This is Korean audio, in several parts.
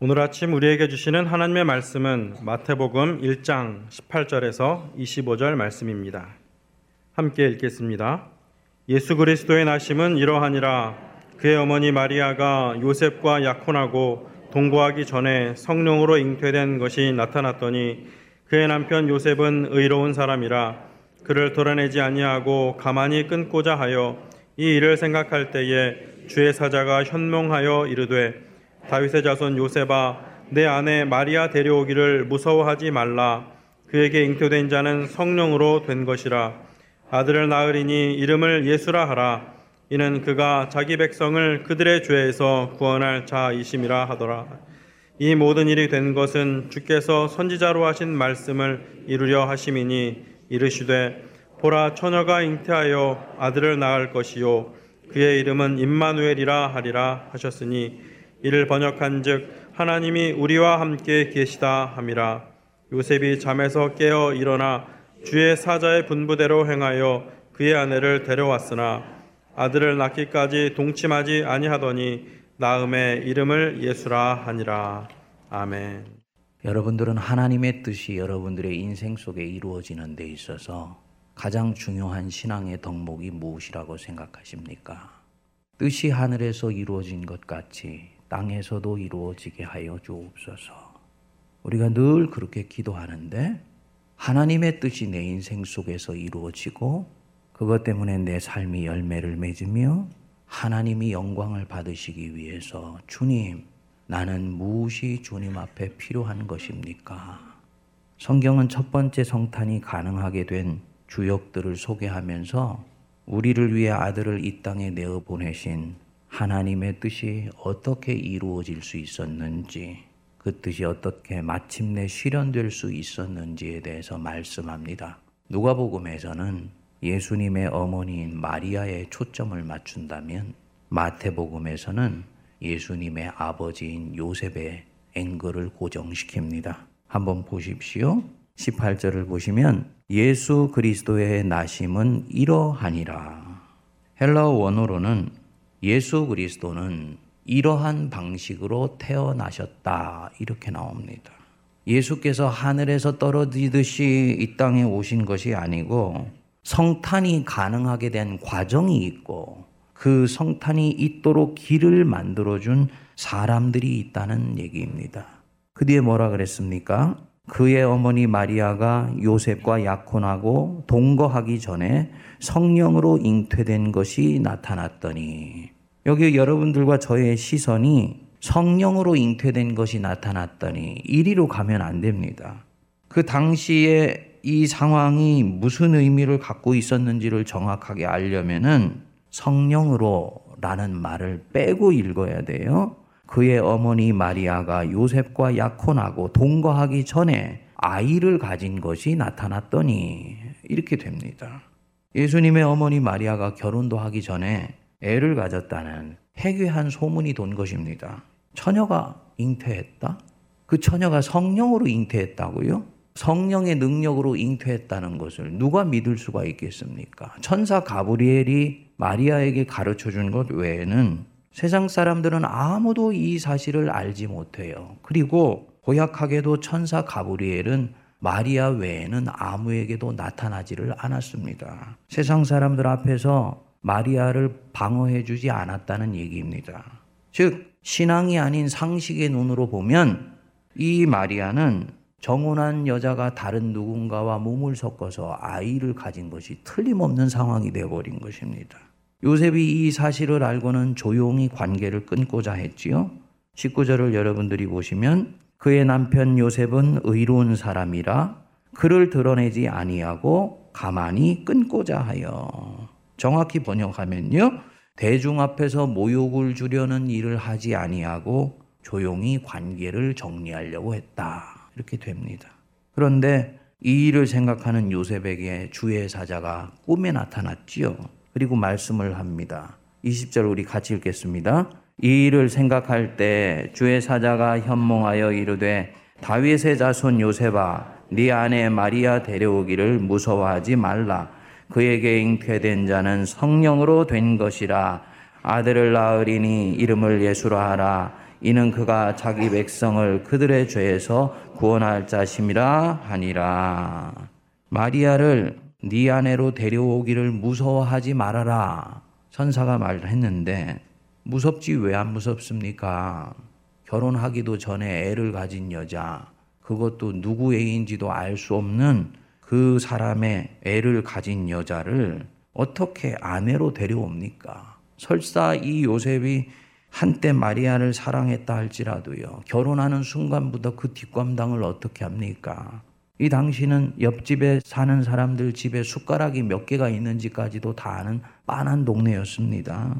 오늘 아침 우리에게 주시는 하나님의 말씀은 마태복음 1장 18절에서 25절 말씀입니다. 함께 읽겠습니다. 예수 그리스도의 나심은 이러하니라 그의 어머니 마리아가 요셉과 약혼하고 동거하기 전에 성령으로 잉태된 것이 나타났더니 그의 남편 요셉은 의로운 사람이라 그를 도려내지 아니하고 가만히 끊고자 하여 이 일을 생각할 때에 주의 사자가 현몽하여 이르되 다윗의 자손 요셉아 내 아내 마리아 데려오기를 무서워하지 말라. 그에게 잉태된 자는 성령으로 된 것이라. 아들을 낳으리니 이름을 예수라 하라. 이는 그가 자기 백성을 그들의 죄에서 구원할 자이심이라 하더라. 이 모든 일이 된 것은 주께서 선지자로 하신 말씀을 이루려 하심이니 이르시되 보라 처녀가 잉태하여 아들을 낳을 것이요 그의 이름은 임마누엘이라 하리라 하셨으니 이를 번역한즉 하나님이 우리와 함께 계시다 함이라 요셉이 잠에서 깨어 일어나 주의 사자의 분부대로 행하여 그의 아내를 데려왔으나 아들을 낳기까지 동침하지 아니하더니 나음의 이름을 예수라 하니라 아멘. 여러분들은 하나님의 뜻이 여러분들의 인생 속에 이루어지는 데 있어서 가장 중요한 신앙의 덕목이 무엇이라고 생각하십니까? 뜻이 하늘에서 이루어진 것 같이 땅에서도 이루어지게 하여 주옵소서. 우리가 늘 그렇게 기도하는데 하나님의 뜻이 내 인생 속에서 이루어지고 그것 때문에 내 삶이 열매를 맺으며 하나님이 영광을 받으시기 위해서 주님, 나는 무엇이 주님 앞에 필요한 것입니까? 성경은 첫 번째 성탄이 가능하게 된 주역들을 소개하면서 우리를 위해 아들을 이 땅에 내어 보내신 하나님의 뜻이 어떻게 이루어질 수 있었는지, 그 뜻이 어떻게 마침내 실현될 수 있었는지에 대해서 말씀합니다. 누가복음에서는 예수님의 어머니인 마리아에 초점을 맞춘다면 마태복음에서는 예수님의 아버지인 요셉의 앵글을 고정시킵니다. 한번 보십시오. 18절을 보시면 예수 그리스도의 나심은 이러하니라. 헬라어 원어로는 예수 그리스도는 이러한 방식으로 태어나셨다. 이렇게 나옵니다. 예수께서 하늘에서 떨어지듯이 이 땅에 오신 것이 아니고 성탄이 가능하게 된 과정이 있고 그 성탄이 있도록 길을 만들어준 사람들이 있다는 얘기입니다. 그 뒤에 뭐라 그랬습니까? 그의 어머니 마리아가 요셉과 약혼하고 동거하기 전에 성령으로 잉태된 것이 나타났더니 여기 여러분들과 저의 시선이 성령으로 잉태된 것이 나타났더니 이리로 가면 안 됩니다. 그 당시에 이 상황이 무슨 의미를 갖고 있었는지를 정확하게 알려면은 성령으로 라는 말을 빼고 읽어야 돼요. 그의 어머니 마리아가 요셉과 약혼하고 동거하기 전에 아이를 가진 것이 나타났더니 이렇게 됩니다. 예수님의 어머니 마리아가 결혼도 하기 전에 애를 가졌다는 해괴한 소문이 돈 것입니다. 처녀가 잉태했다? 그 처녀가 성령으로 잉태했다고요? 성령의 능력으로 잉태했다는 것을 누가 믿을 수가 있겠습니까? 천사 가브리엘이 마리아에게 가르쳐 준 것 외에는 세상 사람들은 아무도 이 사실을 알지 못해요. 그리고 고약하게도 천사 가브리엘은 마리아 외에는 아무에게도 나타나지를 않았습니다. 세상 사람들 앞에서 마리아를 방어해 주지 않았다는 얘기입니다. 즉, 신앙이 아닌 상식의 눈으로 보면 이 마리아는 정혼한 여자가 다른 누군가와 몸을 섞어서 아이를 가진 것이 틀림없는 상황이 되어버린 것입니다. 요셉이 이 사실을 알고는 조용히 관계를 끊고자 했지요. 19절을 여러분들이 보시면 그의 남편 요셉은 의로운 사람이라 그를 드러내지 아니하고 가만히 끊고자 하여 정확히 번역하면요. 대중 앞에서 모욕을 주려는 일을 하지 아니하고 조용히 관계를 정리하려고 했다. 이렇게 됩니다. 그런데 이 일을 생각하는 요셉에게 주의 사자가 꿈에 나타났지요. 그리고 말씀을 합니다. 20절 우리 같이 읽겠습니다. 이 일을 생각할 때 주의 사자가 현몽하여 이르되 다윗의 자손 요셉아 네 아내 마리아 데려오기를 무서워하지 말라 그에게 잉태된 자는 성령으로 된 것이라 아들을 낳으리니 이름을 예수라 하라 이는 그가 자기 백성을 그들의 죄에서 구원할 자심이라 하니라. 마리아를 네 아내로 데려오기를 무서워하지 말아라. 천사가 말했는데 무섭지 왜 안 무섭습니까? 결혼하기도 전에 애를 가진 여자, 그것도 누구 애인지도 알 수 없는 그 사람의 애를 가진 여자를 어떻게 아내로 데려옵니까? 설사 이 요셉이 한때 마리아를 사랑했다 할지라도요, 결혼하는 순간부터 그 뒷감당을 어떻게 합니까? 이 당시는 옆집에 사는 사람들 집에 숟가락이 몇 개가 있는지까지도 다 아는 빤한 동네였습니다.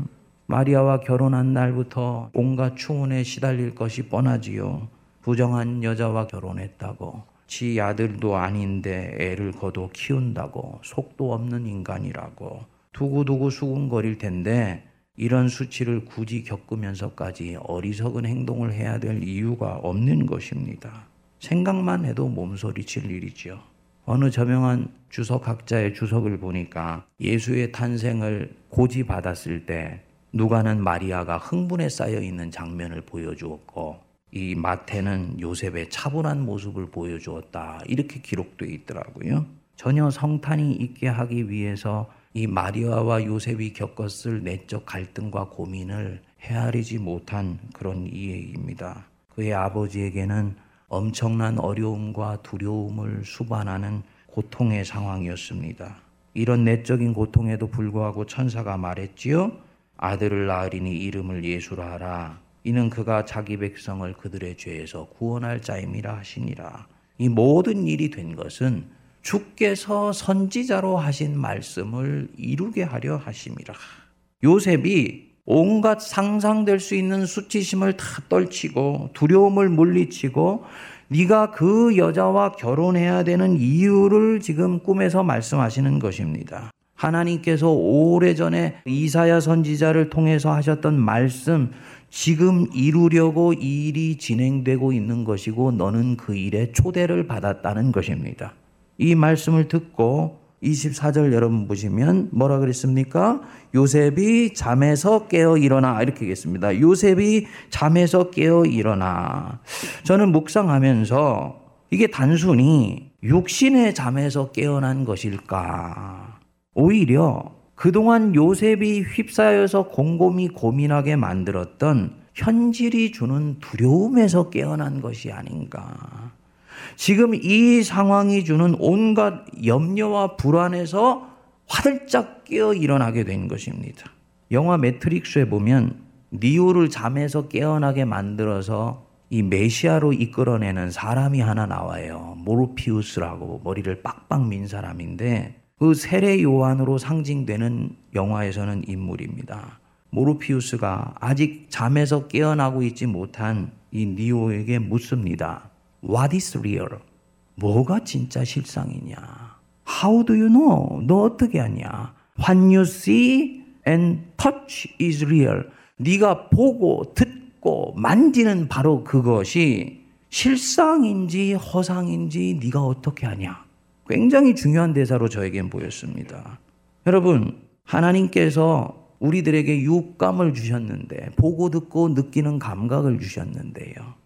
마리아와 결혼한 날부터 온갖 추운에 시달릴 것이 뻔하지요. 부정한 여자와 결혼했다고, 지 아들도 아닌데 애를 거둬 키운다고, 속도 없는 인간이라고, 두고두고 수군거릴 텐데, 이런 수치를 굳이 겪으면서까지 어리석은 행동을 해야 될 이유가 없는 것입니다. 생각만 해도 몸소리 칠 일이죠. 어느 저명한 주석학자의 주석을 보니까 예수의 탄생을 고지받았을 때 누가는 마리아가 흥분에 쌓여 있는 장면을 보여주었고 이 마태는 요셉의 차분한 모습을 보여주었다. 이렇게 기록되어 있더라고요. 전혀 성탄이 있게 하기 위해서 이 마리아와 요셉이 겪었을 내적 갈등과 고민을 헤아리지 못한 그런 이해입니다. 그의 아버지에게는 엄청난 어려움과 두려움을 수반하는 고통의 상황이었습니다. 이런 내적인 고통에도 불구하고 천사가 말했지요. 아들을 낳으리니 이름을 예수라 하라. 이는 그가 자기 백성을 그들의 죄에서 구원할 자임이라 하시니라. 이 모든 일이 된 것은 주께서 선지자로 하신 말씀을 이루게 하려 하심이라. 요셉이 온갖 상상될 수 있는 수치심을 다 떨치고 두려움을 물리치고 네가 그 여자와 결혼해야 되는 이유를 지금 꿈에서 말씀하시는 것입니다. 하나님께서 오래전에 이사야 선지자를 통해서 하셨던 말씀 지금 이루려고 이 일이 진행되고 있는 것이고 너는 그 일에 초대를 받았다는 것입니다. 이 말씀을 듣고 24절 여러분 보시면 뭐라 그랬습니까? 요셉이 잠에서 깨어 일어나 이렇게 했습니다. 요셉이 잠에서 깨어 일어나. 저는 묵상하면서 이게 단순히 육신의 잠에서 깨어난 것일까? 오히려 그동안 요셉이 휩싸여서 곰곰이 고민하게 만들었던 현실이 주는 두려움에서 깨어난 것이 아닌가. 지금 이 상황이 주는 온갖 염려와 불안에서 화들짝 깨어 일어나게 된 것입니다. 영화 매트릭스에 보면 니오를 잠에서 깨어나게 만들어서 이 메시아로 이끌어내는 사람이 하나 나와요. 모르피우스라고 머리를 빡빡 민 사람인데 그 세례 요한으로 상징되는 영화에서는 인물입니다. 모르피우스가 아직 잠에서 깨어나고 있지 못한 이 니오에게 묻습니다. What is real? 뭐가 진짜 실상이냐? How do you know? 너 어떻게 아냐? What you see and touch is real. 네가 보고 듣고 만지는 바로 그것이 실상인지 허상인지 네가 어떻게 아냐? 굉장히 중요한 대사로 저에겐 보였습니다. 여러분, 하나님께서 우리들에게 육감을 주셨는데, 보고 듣고 느끼는 감각을 주셨는데요.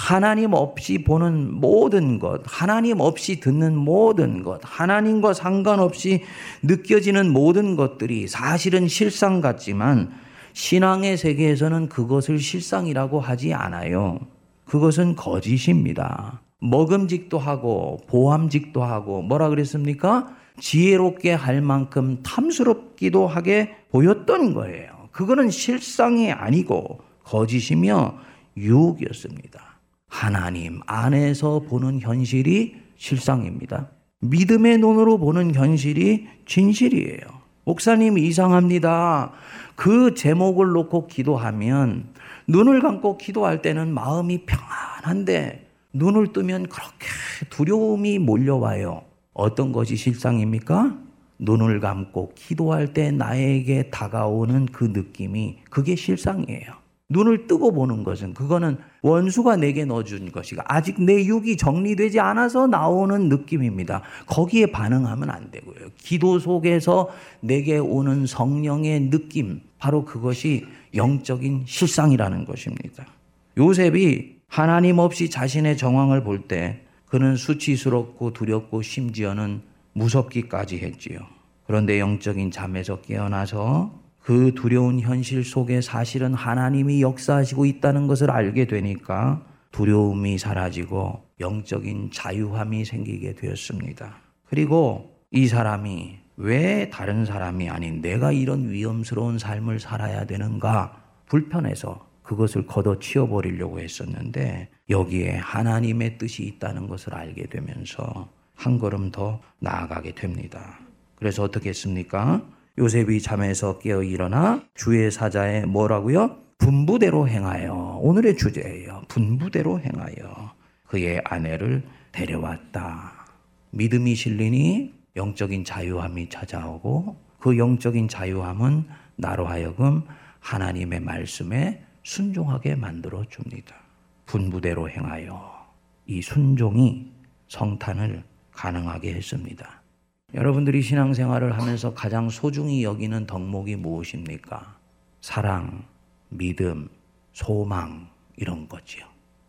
하나님 없이 보는 모든 것, 하나님 없이 듣는 모든 것, 하나님과 상관없이 느껴지는 모든 것들이 사실은 실상 같지만, 신앙의 세계에서는 그것을 실상이라고 하지 않아요. 그것은 거짓입니다. 먹음직도 하고 보암직도 하고 뭐라 그랬습니까? 지혜롭게 할 만큼 탐스럽기도 하게 보였던 거예요. 그거는 실상이 아니고 거짓이며 유혹이었습니다. 하나님 안에서 보는 현실이 실상입니다. 믿음의 눈으로 보는 현실이 진실이에요. 목사님 이상합니다. 그 제목을 놓고 기도하면 눈을 감고 기도할 때는 마음이 평안한데 눈을 뜨면 그렇게 두려움이 몰려와요. 어떤 것이 실상입니까? 눈을 감고 기도할 때 나에게 다가오는 그 느낌이 그게 실상이에요. 눈을 뜨고 보는 것은 그거는 원수가 내게 넣어준 것이가 아직 내 육이 정리되지 않아서 나오는 느낌입니다. 거기에 반응하면 안 되고요. 기도 속에서 내게 오는 성령의 느낌, 바로 그것이 영적인 실상이라는 것입니다. 요셉이 하나님 없이 자신의 정황을 볼 때 그는 수치스럽고 두렵고 심지어는 무섭기까지 했지요. 그런데 영적인 잠에서 깨어나서 그 두려운 현실 속에 사실은 하나님이 역사하시고 있다는 것을 알게 되니까 두려움이 사라지고 영적인 자유함이 생기게 되었습니다. 그리고 이 사람이 왜 다른 사람이 아닌 내가 이런 위험스러운 삶을 살아야 되는가 불편해서 그것을 걷어 치워버리려고 했었는데 여기에 하나님의 뜻이 있다는 것을 알게 되면서 한 걸음 더 나아가게 됩니다. 그래서 어떻게 했습니까? 요셉이 잠에서 깨어 일어나 주의 사자에 뭐라고요? 분부대로 행하여 오늘의 주제예요. 분부대로 행하여 그의 아내를 데려왔다. 믿음이 실리니 영적인 자유함이 찾아오고 그 영적인 자유함은 나로 하여금 하나님의 말씀에 순종하게 만들어 줍니다. 분부대로 행하여 이 순종이 성탄을 가능하게 했습니다. 여러분들이 신앙생활을 하면서 가장 소중히 여기는 덕목이 무엇입니까? 사랑, 믿음, 소망 이런 거지요.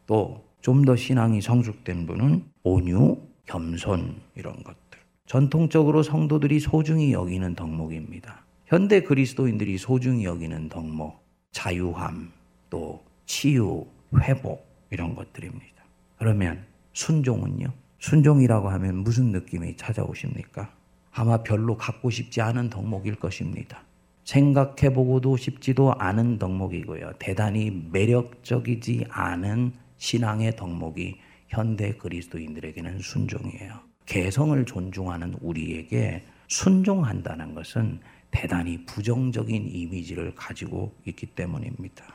또 좀 더 신앙이 성숙된 분은 온유, 겸손 이런 것들. 전통적으로 성도들이 소중히 여기는 덕목입니다. 현대 그리스도인들이 소중히 여기는 덕목, 자유함, 또 치유, 회복 이런 것들입니다. 그러면 순종은요? 순종이라고 하면 무슨 느낌이 찾아오십니까? 아마 별로 갖고 싶지 않은 덕목일 것입니다. 생각해보고도 싶지도 않은 덕목이고요. 대단히 매력적이지 않은 신앙의 덕목이 현대 그리스도인들에게는 순종이에요. 개성을 존중하는 우리에게 순종한다는 것은 대단히 부정적인 이미지를 가지고 있기 때문입니다.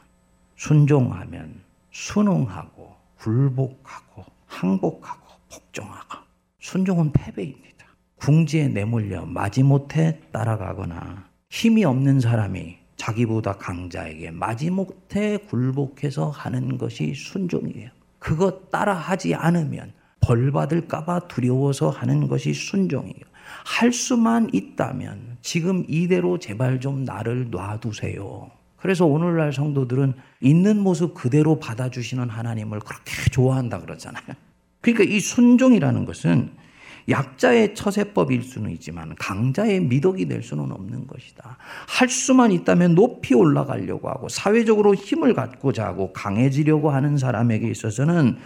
순종하면 순응하고 굴복하고 항복하고 복종하고 순종은 패배입니다. 궁지에 내몰려 마지못해 따라가거나 힘이 없는 사람이 자기보다 강자에게 마지못해 굴복해서 하는 것이 순종이에요. 그거 따라 하지 않으면 벌 받을까봐 두려워서 하는 것이 순종이에요. 할 수만 있다면 지금 이대로 제발 좀 나를 놔두세요. 그래서 오늘날 성도들은 있는 모습 그대로 받아주시는 하나님을 그렇게 좋아한다 그러잖아요. 그러니까 이 순종이라는 것은 약자의 처세법일 수는 있지만 강자의 미덕이 될 수는 없는 것이다. 할 수만 있다면 높이 올라가려고 하고 사회적으로 힘을 갖고자 하고 강해지려고 하는 사람에게 있어서는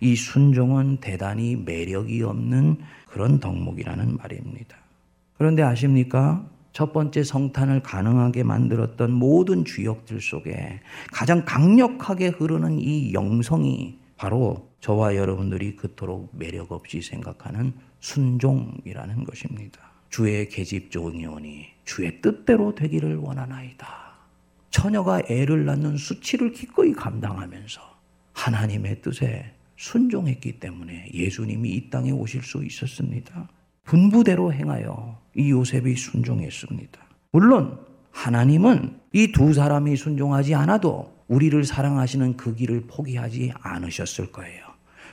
이 순종은 대단히 매력이 없는 그런 덕목이라는 말입니다. 그런데 아십니까? 첫 번째 성탄을 가능하게 만들었던 모든 주역들 속에 가장 강력하게 흐르는 이 영성이 바로 저와 여러분들이 그토록 매력 없이 생각하는 순종이라는 것입니다. 주의 계집 종이오니 주의 뜻대로 되기를 원하나이다. 처녀가 애를 낳는 수치를 기꺼이 감당하면서 하나님의 뜻에 순종했기 때문에 예수님이 이 땅에 오실 수 있었습니다. 분부대로 행하여 이 요셉이 순종했습니다. 물론 하나님은 이 두 사람이 순종하지 않아도 우리를 사랑하시는 그 길을 포기하지 않으셨을 거예요.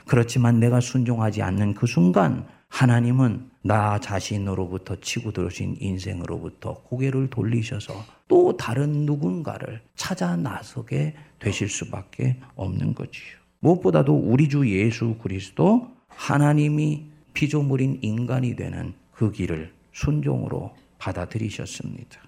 그렇지만 내가 순종하지 않는 그 순간 하나님은 나 자신으로부터 치고 들어오신 인생으로부터 고개를 돌리셔서 또 다른 누군가를 찾아 나서게 되실 수밖에 없는 거지요. 무엇보다도 우리 주 예수 그리스도 하나님이 피조물인 인간이 되는 그 길을 순종으로 받아들이셨습니다.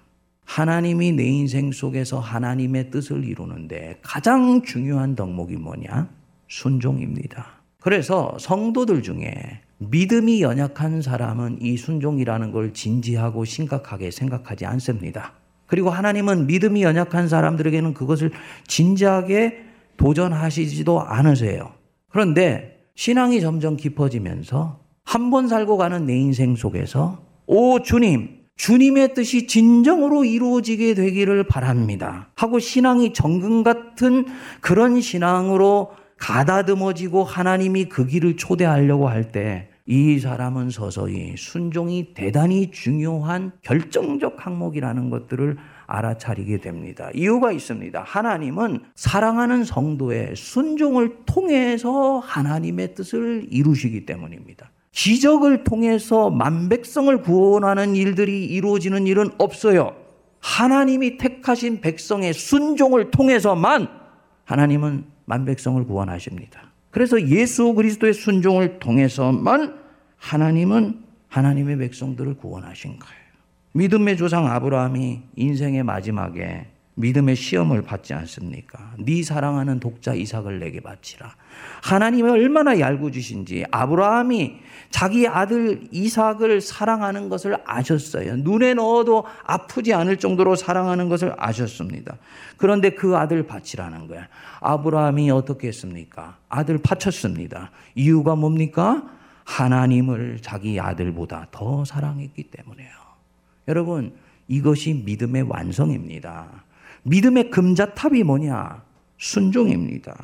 하나님이 내 인생 속에서 하나님의 뜻을 이루는데 가장 중요한 덕목이 뭐냐? 순종입니다. 그래서 성도들 중에 믿음이 연약한 사람은 이 순종이라는 걸 진지하고 심각하게 생각하지 않습니다. 그리고 하나님은 믿음이 연약한 사람들에게는 그것을 진지하게 도전하시지도 않으세요. 그런데 신앙이 점점 깊어지면서 한 번 살고 가는 내 인생 속에서 오 주님, 주님의 뜻이 진정으로 이루어지게 되기를 바랍니다. 하고 신앙이 정금 같은 그런 신앙으로 가다듬어지고 하나님이 그 길을 초대하려고 할 때 이 사람은 서서히 순종이 대단히 중요한 결정적 항목이라는 것들을 알아차리게 됩니다. 이유가 있습니다. 하나님은 사랑하는 성도의 순종을 통해서 하나님의 뜻을 이루시기 때문입니다. 기적을 통해서 만백성을 구원하는 일들이 이루어지는 일은 없어요. 하나님이 택하신 백성의 순종을 통해서만 하나님은 만백성을 구원하십니다. 그래서 예수 그리스도의 순종을 통해서만 하나님은 하나님의 백성들을 구원하신 거예요. 믿음의 조상 아브라함이 인생의 마지막에 믿음의 시험을 받지 않습니까? 네 사랑하는 독자 이삭을 내게 바치라. 하나님이 얼마나 얄궂으신지 아브라함이 자기 아들 이삭을 사랑하는 것을 아셨어요. 눈에 넣어도 아프지 않을 정도로 사랑하는 것을 아셨습니다. 그런데 그 아들 바치라는 거야. 아브라함이 어떻게 했습니까? 아들 바쳤습니다. 이유가 뭡니까? 하나님을 자기 아들보다 더 사랑했기 때문에요. 여러분, 이것이 믿음의 완성입니다. 믿음의 금자탑이 뭐냐? 순종입니다.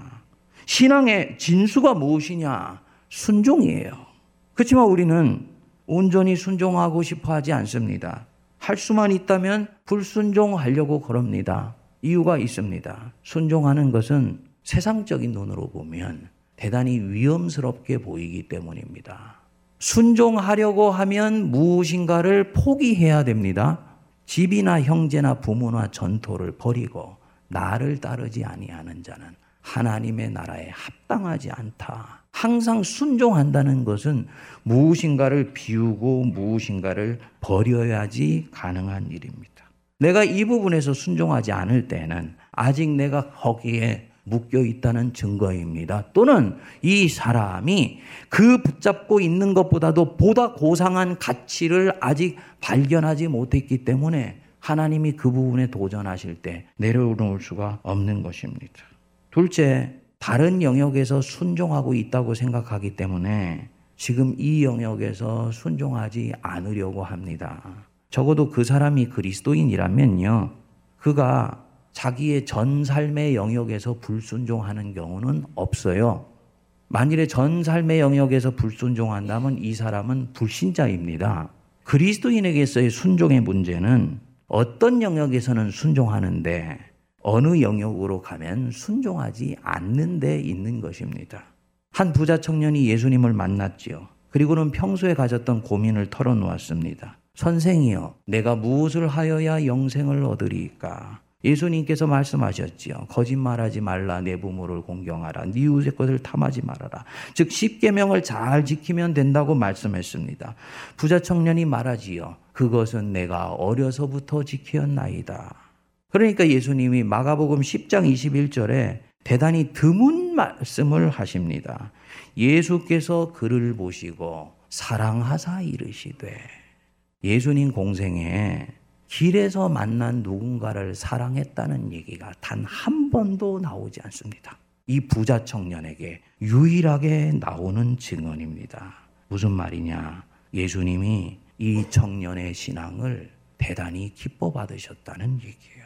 신앙의 진수가 무엇이냐? 순종이에요. 그렇지만 우리는 온전히 순종하고 싶어 하지 않습니다. 할 수만 있다면 불순종하려고 그럽니다. 이유가 있습니다. 순종하는 것은 세상적인 눈으로 보면 대단히 위험스럽게 보이기 때문입니다. 순종하려고 하면 무엇인가를 포기해야 됩니다. 집이나 형제나 부모나 전토를 버리고 나를 따르지 아니하는 자는 하나님의 나라에 합당하지 않다. 항상 순종한다는 것은 무엇인가를 비우고 무엇인가를 버려야지 가능한 일입니다. 내가 이 부분에서 순종하지 않을 때는 아직 내가 거기에 묶여 있다는 증거입니다. 또는 이 사람이 그 붙잡고 있는 것보다도 보다 고상한 가치를 아직 발견하지 못했기 때문에 하나님이 그 부분에 도전하실 때 내려놓을 수가 없는 것입니다. 둘째, 다른 영역에서 순종하고 있다고 생각하기 때문에 지금 이 영역에서 순종하지 않으려고 합니다. 적어도 그 사람이 그리스도인이라면요. 그가 자기의 전 삶의 영역에서 불순종하는 경우는 없어요. 만일에 전 삶의 영역에서 불순종한다면 이 사람은 불신자입니다. 그리스도인에게서의 순종의 문제는 어떤 영역에서는 순종하는데 어느 영역으로 가면 순종하지 않는 데 있는 것입니다. 한 부자 청년이 예수님을 만났지요. 그리고는 평소에 가졌던 고민을 털어놓았습니다. 선생이여, 내가 무엇을 하여야 영생을 얻으리까? 예수님께서 말씀하셨지요. 거짓말하지 말라. 내 부모를 공경하라. 네 이웃의 것을 탐하지 말아라. 즉 십계명을 잘 지키면 된다고 말씀했습니다. 부자 청년이 말하지요. 그것은 내가 어려서부터 지켰나이다. 그러니까 예수님이 마가복음 10장 21절에 대단히 드문 말씀을 하십니다. 예수께서 그를 보시고 사랑하사 이르시되 예수님 공생에 길에서 만난 누군가를 사랑했다는 얘기가 단 한 번도 나오지 않습니다. 이 부자 청년에게 유일하게 나오는 증언입니다. 무슨 말이냐? 예수님이 이 청년의 신앙을 대단히 기뻐 받으셨다는 얘기예요.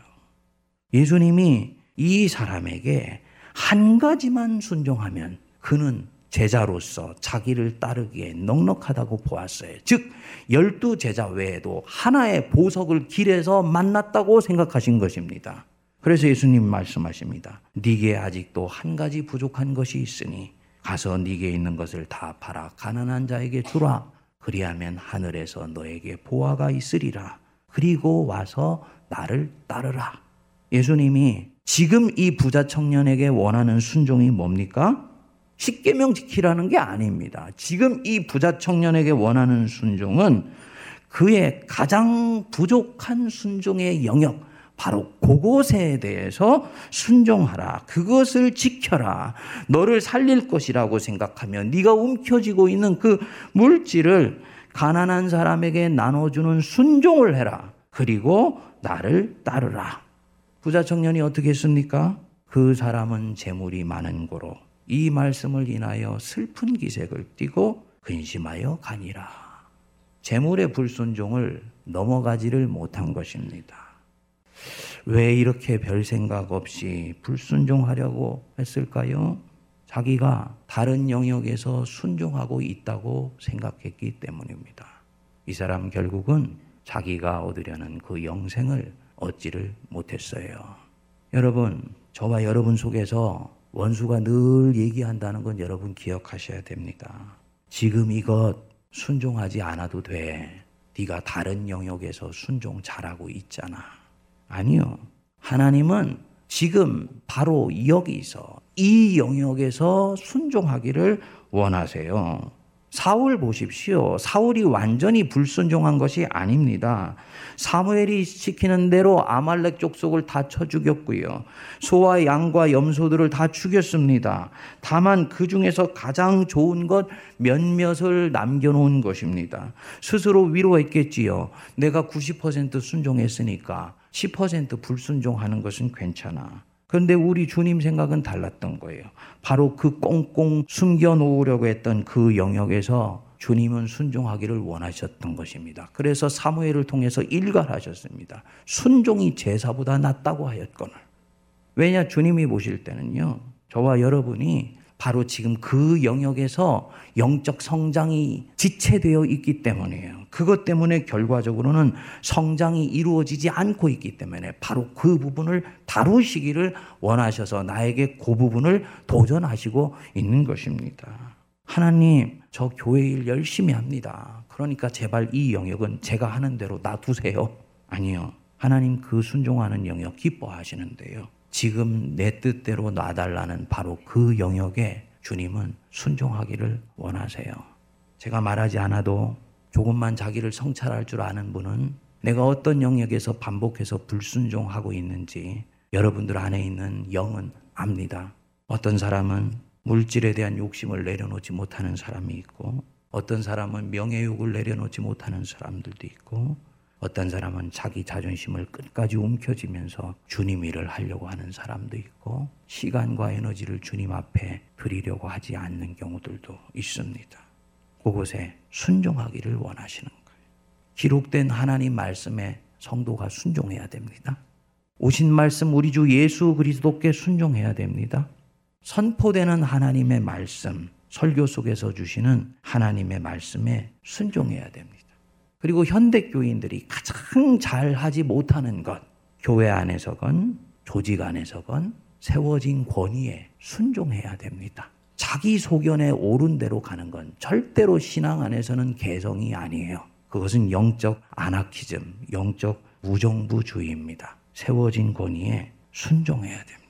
예수님이 이 사람에게 한 가지만 순종하면 그는 제자로서 자기를 따르기에 넉넉하다고 보았어요. 즉, 열두 제자 외에도 하나의 보석을 길에서 만났다고 생각하신 것입니다. 그래서 예수님 말씀하십니다. 네게 아직도 한 가지 부족한 것이 있으니 가서 네게 있는 것을 다 팔아 가난한 자에게 주라. 그리하면 하늘에서 너에게 보화가 있으리라. 그리고 와서 나를 따르라. 예수님이 지금 이 부자 청년에게 원하는 순종이 뭡니까? 십계명 지키라는 게 아닙니다. 지금 이 부자 청년에게 원하는 순종은 그의 가장 부족한 순종의 영역 바로 그곳에 대해서 순종하라. 그것을 지켜라. 너를 살릴 것이라고 생각하며 네가 움켜쥐고 있는 그 물질을 가난한 사람에게 나눠주는 순종을 해라. 그리고 나를 따르라. 부자 청년이 어떻게 했습니까? 그 사람은 재물이 많은 고로 이 말씀을 인하여 슬픈 기색을 띠고 근심하여 가니라. 재물의 불순종을 넘어가지를 못한 것입니다. 왜 이렇게 별 생각 없이 불순종하려고 했을까요? 자기가 다른 영역에서 순종하고 있다고 생각했기 때문입니다. 이 사람 결국은 자기가 얻으려는 그 영생을 얻지를 못했어요. 여러분, 저와 여러분 속에서 원수가 늘 얘기한다는 건 여러분 기억하셔야 됩니다. 지금 이것 순종하지 않아도 돼. 네가 다른 영역에서 순종 잘하고 있잖아. 아니요. 하나님은 지금 바로 여기서 이 영역에서 순종하기를 원하세요. 사울 보십시오. 사울이 완전히 불순종한 것이 아닙니다. 사무엘이 시키는 대로 아말렉 족속을 다 쳐 죽였고요. 소와 양과 염소들을 다 죽였습니다. 다만 그 중에서 가장 좋은 것 몇몇을 남겨놓은 것입니다. 스스로 위로했겠지요. 내가 90% 순종했으니까 10% 불순종하는 것은 괜찮아. 그런데 우리 주님 생각은 달랐던 거예요. 바로 그 꽁꽁 숨겨 놓으려고 했던 그 영역에서 주님은 순종하기를 원하셨던 것입니다. 그래서 사무엘을 통해서 일갈하셨습니다. 순종이 제사보다 낫다고 하였거늘. 왜냐 주님이 보실 때는요. 저와 여러분이 바로 지금 그 영역에서 영적 성장이 지체되어 있기 때문이에요. 그것 때문에 결과적으로는 성장이 이루어지지 않고 있기 때문에 바로 그 부분을 다루시기를 원하셔서 나에게 그 부분을 도전하시고 있는 것입니다. 하나님, 저 교회 일 열심히 합니다. 그러니까 제발 이 영역은 제가 하는 대로 놔두세요. 아니요. 하나님 그 순종하는 영역 기뻐하시는데요. 지금 내 뜻대로 놔달라는 바로 그 영역에 주님은 순종하기를 원하세요. 제가 말하지 않아도 조금만 자기를 성찰할 줄 아는 분은 내가 어떤 영역에서 반복해서 불순종하고 있는지 여러분들 안에 있는 영은 압니다. 어떤 사람은 물질에 대한 욕심을 내려놓지 못하는 사람이 있고 어떤 사람은 명예욕을 내려놓지 못하는 사람들도 있고 어떤 사람은 자기 자존심을 끝까지 움켜쥐면서 주님 일을 하려고 하는 사람도 있고 시간과 에너지를 주님 앞에 드리려고 하지 않는 경우들도 있습니다. 그곳에 순종하기를 원하시는 거예요. 기록된 하나님 말씀에 성도가 순종해야 됩니다. 오신 말씀 우리 주 예수 그리스도께 순종해야 됩니다. 선포되는 하나님의 말씀, 설교 속에서 주시는 하나님의 말씀에 순종해야 됩니다. 그리고 현대 교인들이 가장 잘 하지 못하는 것, 교회 안에서건 조직 안에서건 세워진 권위에 순종해야 됩니다. 자기 소견에 옳은 대로 가는 건 절대로 신앙 안에서는 개성이 아니에요. 그것은 영적 아나키즘, 영적 무정부주의입니다. 세워진 권위에 순종해야 됩니다.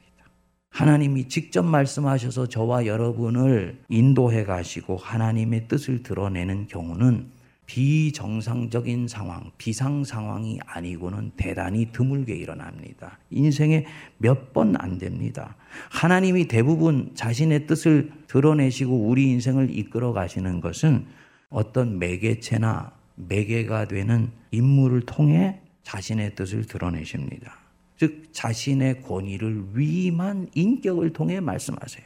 하나님이 직접 말씀하셔서 저와 여러분을 인도해 가시고 하나님의 뜻을 드러내는 경우는 비정상적인 상황, 비상 상황이 아니고는 대단히 드물게 일어납니다. 인생에 몇 번 안 됩니다. 하나님이 대부분 자신의 뜻을 드러내시고 우리 인생을 이끌어 가시는 것은 어떤 매개체나 매개가 되는 인물을 통해 자신의 뜻을 드러내십니다. 즉 자신의 권위를 위임한 인격을 통해 말씀하세요.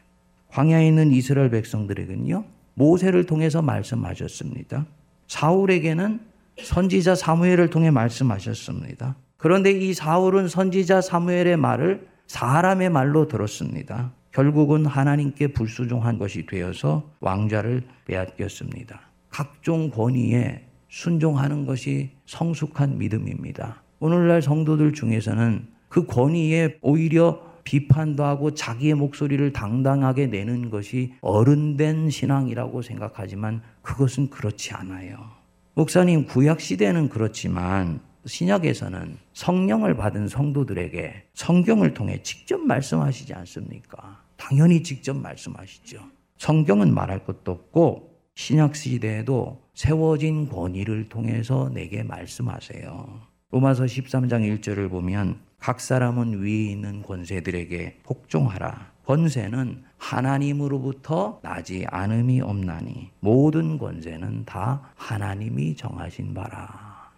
광야에 있는 이스라엘 백성들에게는요. 모세를 통해서 말씀하셨습니다. 사울에게는 선지자 사무엘을 통해 말씀하셨습니다. 그런데 이 사울은 선지자 사무엘의 말을 사람의 말로 들었습니다. 결국은 하나님께 불수종한 것이 되어서 왕좌를 빼앗겼습니다. 각종 권위에 순종하는 것이 성숙한 믿음입니다. 오늘날 성도들 중에서는 그 권위에 오히려 비판도 하고 자기의 목소리를 당당하게 내는 것이 어른된 신앙이라고 생각하지만 그것은 그렇지 않아요. 목사님, 구약 시대는 그렇지만 신약에서는 성령을 받은 성도들에게 성경을 통해 직접 말씀하시지 않습니까? 당연히 직접 말씀하시죠. 성경은 말할 것도 없고 신약 시대에도 세워진 권위를 통해서 내게 말씀하세요. 로마서 13장 1절을 보면 각 사람은 위에 있는 권세들에게 복종하라. 권세는 하나님으로부터 나지 않음이 없나니 모든 권세는 다 하나님이 정하신 바라.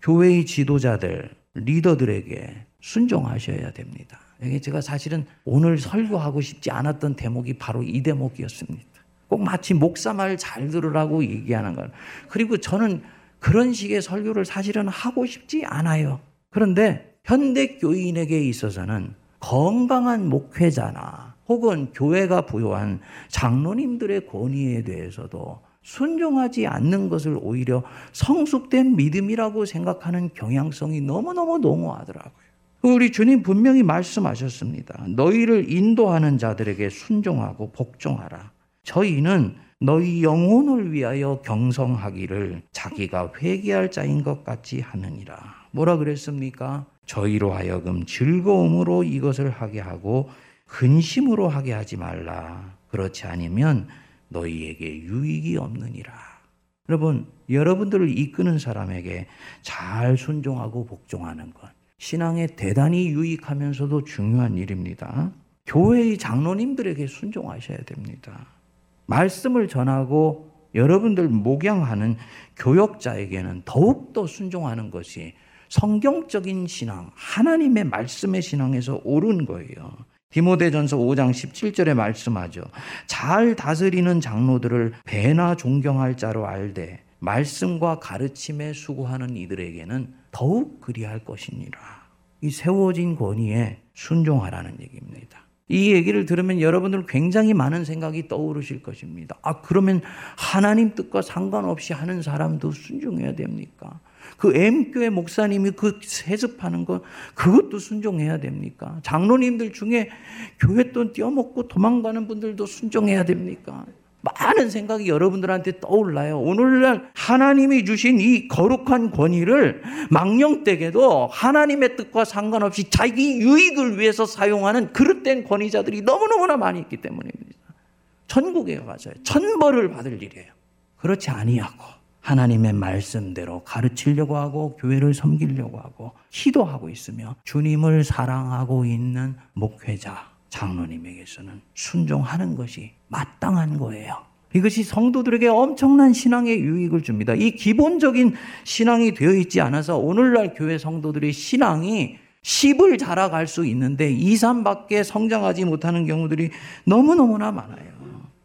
교회의 지도자들, 리더들에게 순종하셔야 됩니다. 이게 제가 사실은 오늘 설교하고 싶지 않았던 대목이 바로 이 대목이었습니다. 꼭 마치 목사 말 잘 들으라고 얘기하는 것. 그리고 저는 그런 식의 설교를 사실은 하고 싶지 않아요. 그런데 현대 교인에게 있어서는 건강한 목회자나 혹은 교회가 부여한 장로님들의 권위에 대해서도 순종하지 않는 것을 오히려 성숙된 믿음이라고 생각하는 경향성이 너무너무 농후하더라고요. 우리 주님 분명히 말씀하셨습니다. 너희를 인도하는 자들에게 순종하고 복종하라. 저희는 너희 영혼을 위하여 경성하기를 자기가 회개할 자인 것 같이 하느니라. 뭐라 그랬습니까? 저희로 하여금 즐거움으로 이것을 하게 하고 근심으로 하게 하지 말라. 그렇지 않으면 너희에게 유익이 없느니라. 여러분, 여러분들을 이끄는 사람에게 잘 순종하고 복종하는 것. 신앙에 대단히 유익하면서도 중요한 일입니다. 교회의 장로님들에게 순종하셔야 됩니다. 말씀을 전하고 여러분들 목양하는 교역자에게는 더욱더 순종하는 것이 성경적인 신앙, 하나님의 말씀의 신앙에서 옳은 거예요. 디모데전서 5장 17절에 말씀하죠. 잘 다스리는 장로들을 배나 존경할 자로 알되 말씀과 가르침에 수고하는 이들에게는 더욱 그리할 것이니라. 이 세워진 권위에 순종하라는 얘기입니다. 이 얘기를 들으면 여러분들 굉장히 많은 생각이 떠오르실 것입니다. 아, 그러면 하나님 뜻과 상관없이 하는 사람도 순종해야 됩니까? 그 M교회 목사님이 그 세습하는 거, 그것도 순종해야 됩니까? 장로님들 중에 교회 돈 떼어먹고 도망가는 분들도 순종해야 됩니까? 많은 생각이 여러분들한테 떠올라요. 오늘날 하나님이 주신 이 거룩한 권위를 망령되게도 하나님의 뜻과 상관없이 자기 유익을 위해서 사용하는 그릇된 권위자들이 너무너무나 많이 있기 때문입니다. 천국에 가서요. 천벌을 받을 일이에요. 그렇지 아니하고 하나님의 말씀대로 가르치려고 하고 교회를 섬기려고 하고 기도하고 있으며 주님을 사랑하고 있는 목회자 장로님에게서는 순종하는 것이 마땅한 거예요. 이것이 성도들에게 엄청난 신앙의 유익을 줍니다. 이 기본적인 신앙이 되어 있지 않아서 오늘날 교회 성도들의 신앙이 10을 자라갈 수 있는데 2, 3밖에 성장하지 못하는 경우들이 너무너무나 많아요.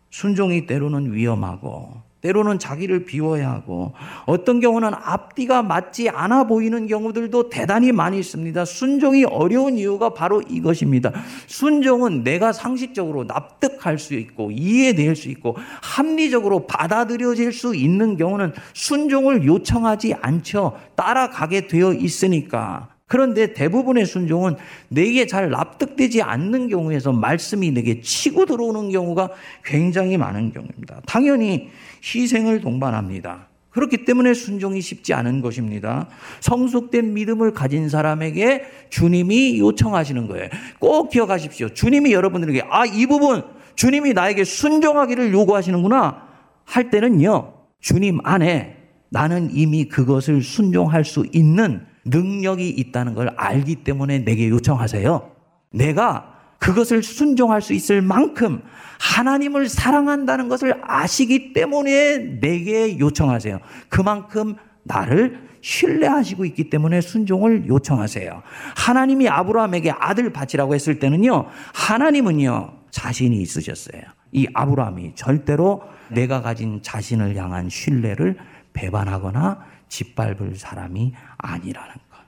순종이 때로는 위험하고 때로는 자기를 비워야 하고 어떤 경우는 앞뒤가 맞지 않아 보이는 경우들도 대단히 많이 있습니다. 순종이 어려운 이유가 바로 이것입니다. 순종은 내가 상식적으로 납득할 수 있고 이해될 수 있고 합리적으로 받아들여질 수 있는 경우는 순종을 요청하지 않죠. 따라가게 되어 있으니까. 그런데 대부분의 순종은 내게 잘 납득되지 않는 경우에서 말씀이 내게 치고 들어오는 경우가 굉장히 많은 경우입니다. 당연히 희생을 동반합니다. 그렇기 때문에 순종이 쉽지 않은 것입니다. 성숙된 믿음을 가진 사람에게 주님이 요청하시는 거예요. 꼭 기억하십시오. 주님이 여러분들에게 아, 이 부분 주님이 나에게 순종하기를 요구하시는구나 할 때는요. 주님 안에 나는 이미 그것을 순종할 수 있는 능력이 있다는 걸 알기 때문에 내게 요청하세요. 내가 그것을 순종할 수 있을 만큼 하나님을 사랑한다는 것을 아시기 때문에 내게 요청하세요. 그만큼 나를 신뢰하시고 있기 때문에 순종을 요청하세요. 하나님이 아브라함에게 아들 바치라고 했을 때는요, 하나님은요, 자신이 있으셨어요. 이 아브라함이 절대로 내가 가진 자신을 향한 신뢰를 배반하거나 짓밟을 사람이 아니라는 것.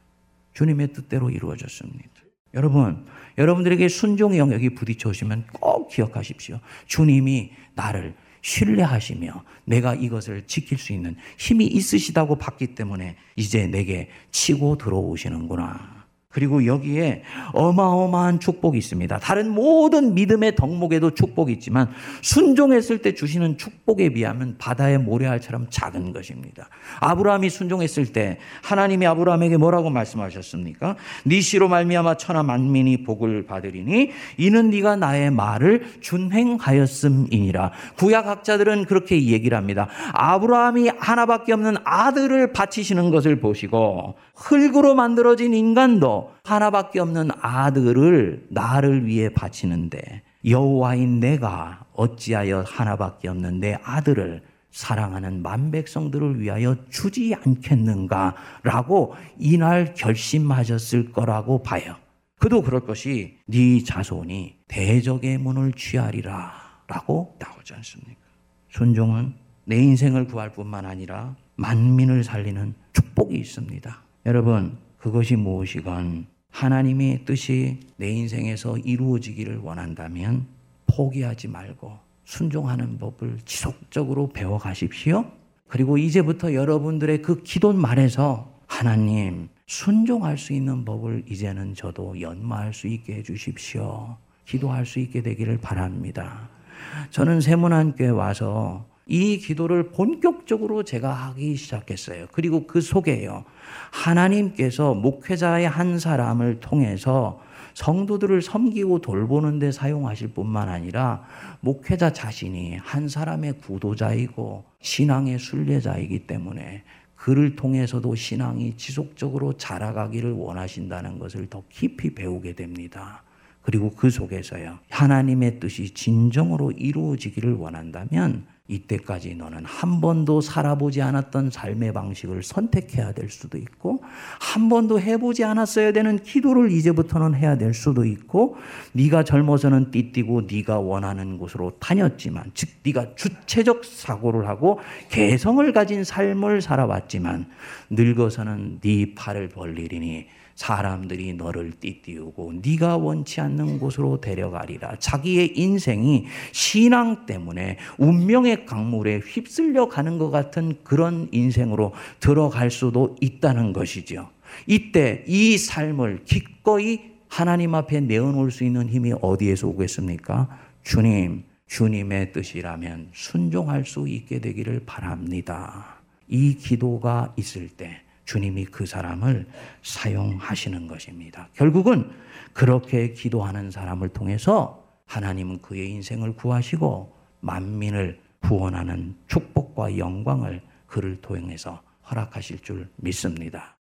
주님의 뜻대로 이루어졌습니다. 여러분, 여러분들에게 순종의 영역이 부딪혀 오시면 꼭 기억하십시오. 주님이 나를 신뢰하시며 내가 이것을 지킬 수 있는 힘이 있으시다고 봤기 때문에 이제 내게 치고 들어오시는구나. 그리고 여기에 어마어마한 축복이 있습니다. 다른 모든 믿음의 덕목에도 축복이 있지만 순종했을 때 주시는 축복에 비하면 바다의 모래알처럼 작은 것입니다. 아브라함이 순종했을 때 하나님이 아브라함에게 뭐라고 말씀하셨습니까? 네 씨로 말미암아 천하 만민이 복을 받으리니 이는 네가 나의 말을 준행하였음이니라. 구약 학자들은 그렇게 얘기를 합니다. 아브라함이 하나밖에 없는 아들을 바치시는 것을 보시고 흙으로 만들어진 인간도 하나밖에 없는 아들을 나를 위해 바치는데 여호와인 내가 어찌하여 하나밖에 없는 내 아들을 사랑하는 만 백성들을 위하여 주지 않겠는가라고 이날 결심하셨을 거라고 봐요. 그도 그럴 것이 네 자손이 대적의 문을 취하리라라고 나오지 않습니까? 순종은 내 인생을 구할 뿐만 아니라 만민을 살리는 축복이 있습니다. 여러분, 그것이 무엇이건 하나님의 뜻이 내 인생에서 이루어지기를 원한다면 포기하지 말고 순종하는 법을 지속적으로 배워 가십시오. 그리고 이제부터 여러분들의 그 기도 말에서 하나님 순종할 수 있는 법을 이제는 저도 연마할 수 있게 해 주십시오. 기도할 수 있게 되기를 바랍니다. 저는 세문안교에 와서 이 기도를 본격적으로 제가 하기 시작했어요. 그리고 그 속에요. 하나님께서 목회자의 한 사람을 통해서 성도들을 섬기고 돌보는 데 사용하실 뿐만 아니라 목회자 자신이 한 사람의 구도자이고 신앙의 순례자이기 때문에 그를 통해서도 신앙이 지속적으로 자라가기를 원하신다는 것을 더 깊이 배우게 됩니다. 그리고 그 속에서요. 하나님의 뜻이 진정으로 이루어지기를 원한다면 이때까지 너는 한 번도 살아보지 않았던 삶의 방식을 선택해야 될 수도 있고 한 번도 해보지 않았어야 되는 기도를 이제부터는 해야 될 수도 있고 네가 젊어서는 띠띠고 네가 원하는 곳으로 다녔지만 즉 네가 주체적 사고를 하고 개성을 가진 삶을 살아왔지만 늙어서는 네 팔을 벌리리니 사람들이 너를 띠띠우고 네가 원치 않는 곳으로 데려가리라. 자기의 인생이 신앙 때문에 운명의 강물에 휩쓸려 가는 것 같은 그런 인생으로 들어갈 수도 있다는 것이죠. 이때 이 삶을 기꺼이 하나님 앞에 내어놓을 수 있는 힘이 어디에서 오겠습니까? 주님, 주님의 뜻이라면 순종할 수 있게 되기를 바랍니다. 이 기도가 있을 때 주님이 그 사람을 사용하시는 것입니다. 결국은 그렇게 기도하는 사람을 통해서 하나님은 그의 인생을 구하시고 만민을 구원하는 축복과 영광을 그를 통해서 허락하실 줄 믿습니다.